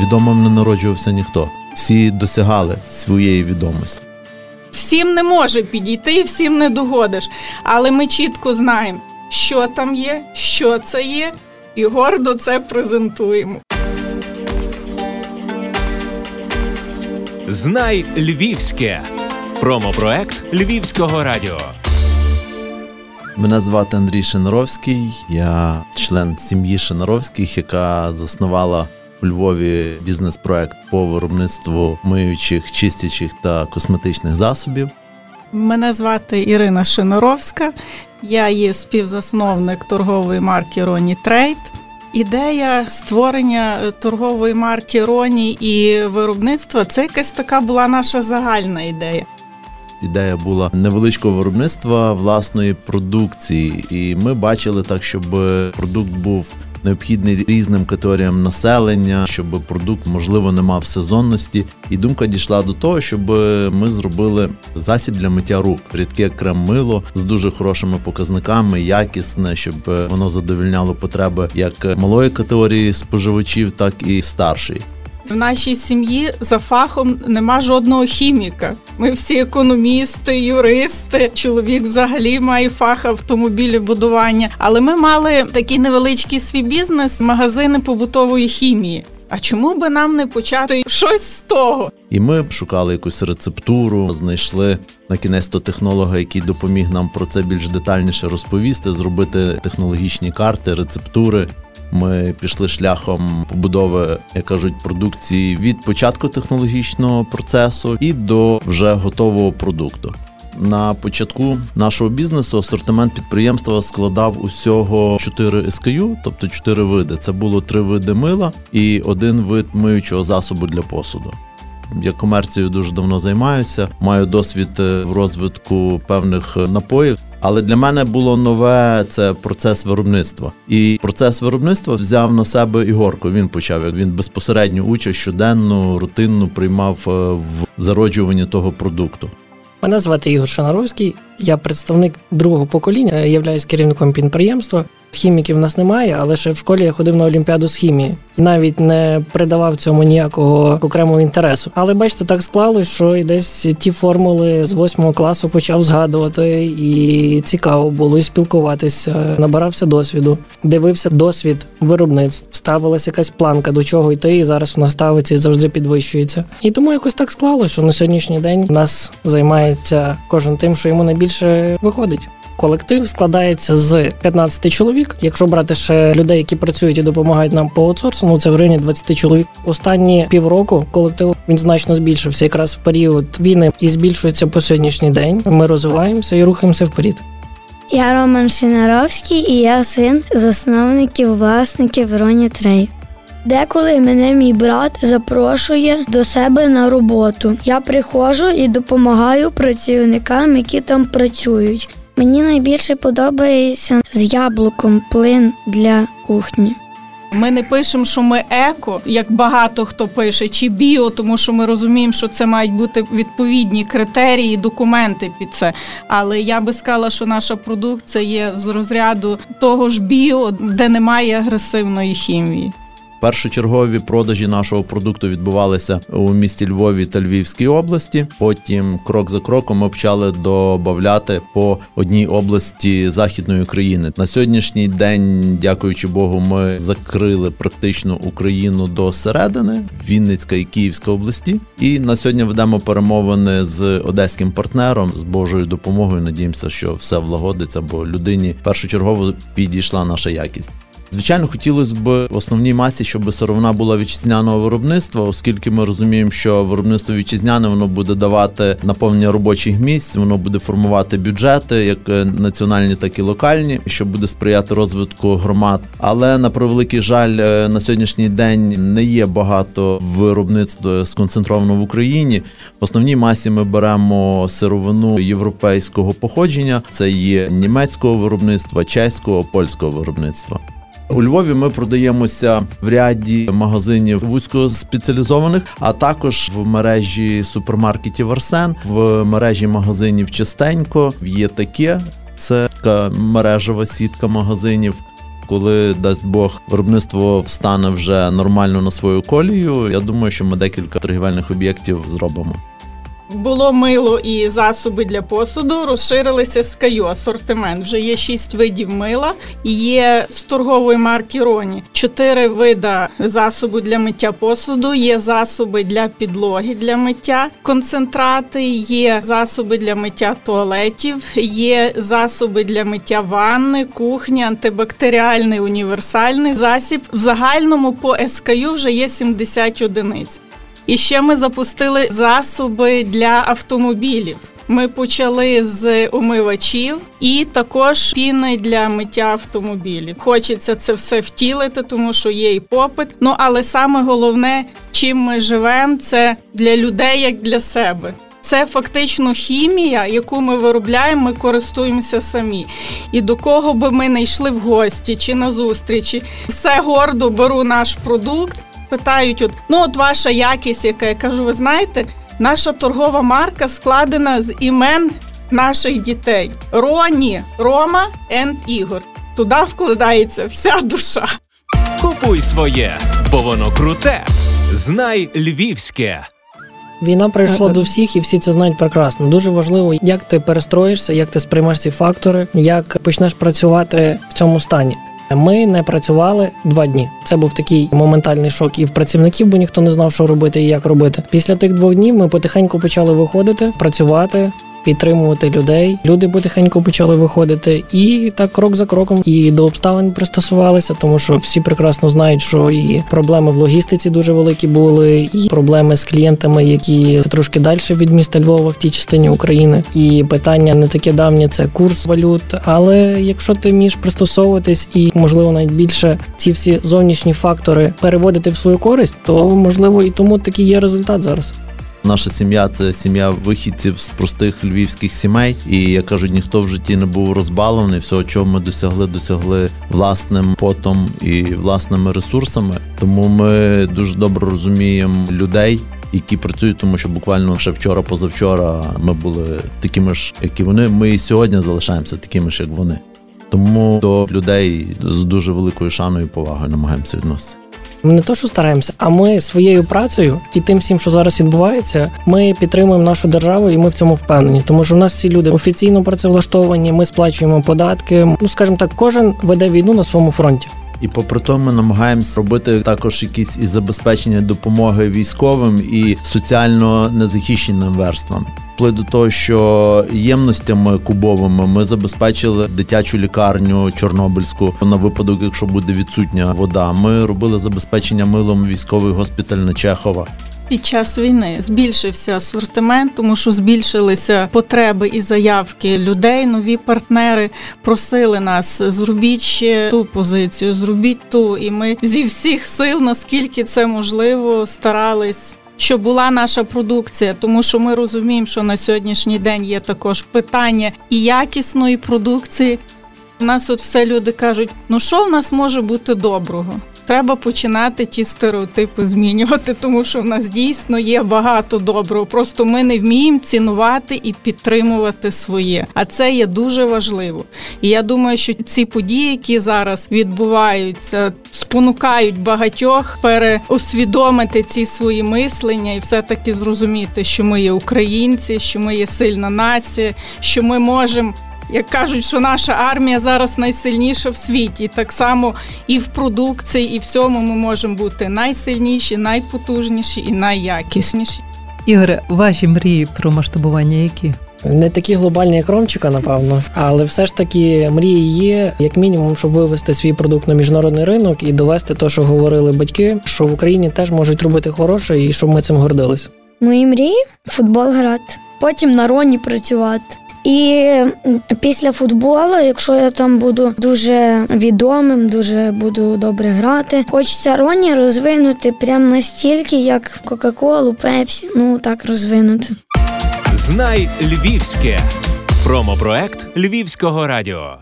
відомим не народжувався ніхто. Всі досягали своєї відомості. Всім не може підійти, всім не догодиш. Але ми чітко знаємо, що там є, що це є, і гордо це презентуємо. Знай Львівське. Промопроект Львівського радіо. Мене звати Андрій Шинаровський. Я член сім'ї Шинаровських, яка заснувала Львові бізнес-проект по виробництву миючих, чистячих та косметичних засобів. Мене звати Ірина Шинаровська. Я є співзасновник торгової марки Роні Трейд. Ідея створення торгової марки Роні і виробництва це якась така була наша загальна ідея. Ідея була невеличкого виробництва власної продукції, і ми бачили так, щоб продукт був необхідний різним категоріям населення, щоб продукт можливо не мав сезонності. І думка дійшла до того, щоб ми зробили засіб для миття рук, рідке крем-мило з дуже хорошими показниками, якісне, щоб воно задовільняло потреби як малої категорії споживачів, так і старшої. В нашій сім'ї за фахом нема жодного хіміка. Ми всі економісти, юристи. Чоловік взагалі має фах автомобілебудування. Але ми мали такий невеличкий свій бізнес, магазини побутової хімії. А чому би нам не почати щось з того? І ми шукали якусь рецептуру, знайшли на кінець то технолога, який допоміг нам про це більш детальніше розповісти, зробити технологічні карти, рецептури. Ми пішли шляхом побудови, як кажуть, продукції від початку технологічного процесу і до вже готового продукту. На початку нашого бізнесу асортимент підприємства складав усього 4 SKU, тобто 4 види. Це було 3 види мила і один вид миючого засобу для посуду. Я комерцією дуже давно займаюся, маю досвід в розвитку певних напоїв. Але для мене було нове це процес виробництва. І процес виробництва взяв на себе Ігорко. Він почав він безпосередню участь щоденну, рутинну приймав в зароджуванні того продукту. Мене звати Ігор Шанаровський, я представник другого покоління, являюсь керівником підприємства. Хіміків в нас немає, але ще в школі я ходив на олімпіаду з хімії і навіть не придавав цьому ніякого окремого інтересу. Але бачите, так склалось, що і десь ті формули з восьмого класу почав згадувати, і цікаво було і спілкуватися. Набирався досвіду, дивився досвід виробництв, ставилася якась планка до чого йти, і зараз вона ставиться і завжди підвищується. І тому якось так склалось, що на сьогоднішній день нас займається кожен тим, що йому найбільше виходить. Колектив складається з 15 чоловік. Якщо брати ще людей, які працюють і допомагають нам по аутсорсингу, це в районі 20 чоловік. Останні півроку колектив він значно збільшився якраз в період війни і збільшується по сьогоднішній день. Ми розвиваємося і рухаємося вперед. Я Роман Шинаровський і я син засновників власників Роні Трейд. Деколи мене мій брат запрошує до себе на роботу. Я приходжу і допомагаю працівникам, які там працюють. Мені найбільше подобається з яблуком плин для кухні. Ми не пишемо, що ми еко, як багато хто пише, чи біо, тому що ми розуміємо, що це мають бути відповідні критерії, документи під це. Але я би сказала, що наша продукція є з розряду того ж біо, де немає агресивної хімії. Першочергові продажі нашого продукту відбувалися у місті Львові та Львівській області. Потім, крок за кроком, ми почали додати по одній області західної України. На сьогоднішній день, дякуючи Богу, ми закрили практично Україну до середини Вінницька і Київська області. І на сьогодні ведемо перемовини з одеським партнером з Божою допомогою. Надіємося, що все влагодиться, бо людині першочергово підійшла наша якість. Звичайно, хотілося б в основній масі, щоб сировина була вітчизняного виробництва, оскільки ми розуміємо, що виробництво вітчизняне воно буде давати наповнення робочих місць, воно буде формувати бюджети, як е, національні, так і локальні, що буде сприяти розвитку громад. Але на превеликий жаль, е, на сьогоднішній день не є багато виробництва сконцентровано в Україні. В основній масі ми беремо сировину європейського походження. Це є німецького виробництва, чеського, польського виробництва. У Львові ми продаємося в ряді магазинів вузькоспеціалізованих, а також в мережі супермаркетів Арсен, в мережі магазинів Чистенько. Є таке, це така мережева сітка магазинів. Коли дасть Бог виробництво встане вже нормально на свою колію, я думаю, що ми декілька торгівельних об'єктів зробимо. Було мило і засоби для посуду. Розширилися скаю асортимент. Вже є шість видів мила. Є з торгової марки Роні чотири вида засобу для миття посуду. Є засоби для підлоги для миття, концентрати, є засоби для миття туалетів, є засоби для миття ванни, кухні, антибактеріальний універсальний засіб. В загальному по СКЮ вже є 70 одиниць. І ще ми запустили засоби для автомобілів. Ми почали з умивачів і також піни для миття автомобілів. Хочеться це все втілити, тому що є і попит. Ну але саме головне, чим ми живемо, це для людей як для себе. Це фактично хімія, яку ми виробляємо, ми користуємося самі. І до кого би ми не йшли в гості чи на зустрічі, все гордо беру наш продукт питають: от ну от ваша якість, яка я кажу, ви знаєте, наша торгова марка складена з імен наших дітей: Роні, Рома енд Ігор. Туди вкладається вся душа. Купуй своє, бо воно круте. Знай львівське. Війна прийшла до всіх, і всі це знають прекрасно. Дуже важливо, як ти перестроїшся, як ти сприймаєш ці фактори, як почнеш працювати в цьому стані. Ми не працювали два дні. Це був такий моментальний шок і в працівників, бо ніхто не знав, що робити і як робити. Після тих двох днів ми потихеньку почали виходити, працювати, підтримувати людей. Люди потихеньку почали виходити, і так крок за кроком і до обставин пристосувалися, тому що всі прекрасно знають, що і проблеми в логістиці дуже великі були, і проблеми з клієнтами, які трошки далі від міста Львова в тій частині України. І питання не таке давнє це курс валют. Але якщо ти вмієш пристосовуватись і можливо навіть більше ці всі зовнішні фактори переводити в свою користь, то можливо і тому такий є результат зараз. Наша сім'я це сім'я вихідців з простих львівських сімей. І як кажуть, ніхто в житті не був розбалований. Всього, чого ми досягли, досягли власним потом і власними ресурсами. Тому ми дуже добре розуміємо людей. Які працюють, тому що буквально ще вчора, позавчора ми були такими ж, як і вони. Ми і сьогодні залишаємося такими ж, як вони. Тому до людей з дуже великою шаною і повагою намагаємося відноситися. Не то, що стараємося, а ми своєю працею і тим всім, що зараз відбувається, ми підтримуємо нашу державу, і ми в цьому впевнені. Тому що в нас всі люди офіційно працевлаштовані, ми сплачуємо податки. Ну скажімо так, кожен веде війну на своєму фронті. І попри то, ми намагаємося робити також якісь і забезпечення допомоги військовим і соціально незахищеним верствам. Вплив до того, що ємностями кубовими ми забезпечили дитячу лікарню Чорнобильську на випадок, якщо буде відсутня вода. Ми робили забезпечення милом військовий госпіталь на Чехова. Під час війни збільшився асортимент, тому що збільшилися потреби і заявки людей. Нові партнери просили нас зробіть ще ту позицію, зробіть ту. І ми зі всіх сил, наскільки це можливо, старались. Щоб була наша продукція, тому що ми розуміємо, що на сьогоднішній день є також питання і якісної продукції. У нас от все люди кажуть: ну що в нас може бути доброго? Треба починати ті стереотипи змінювати, тому що в нас дійсно є багато доброго. Просто ми не вміємо цінувати і підтримувати своє. А це є дуже важливо. І я думаю, що ці події, які зараз відбуваються, спонукають багатьох переосвідомити ці свої мислення і все таки зрозуміти, що ми є українці, що ми є сильна нація, що ми можемо. Як кажуть, що наша армія зараз найсильніша в світі, так само і в продукції, і в цьому ми можемо бути найсильніші, найпотужніші і найякісніші. Ігоре, ваші мрії про масштабування які? Не такі глобальні, як Ромчика, напевно, але все ж таки мрії є, як мінімум, щоб вивести свій продукт на міжнародний ринок і довести те, що говорили батьки, що в Україні теж можуть робити хороше, і щоб ми цим гордилися. Мої мрії футбол грати, потім на роні працювати. І після футболу, якщо я там буду дуже відомим, дуже буду добре грати, хочеться Роні розвинути прям настільки, як Кока-Колу, Пепсі. Ну так розвинути. Знай львівське. Промопроект Львівського радіо.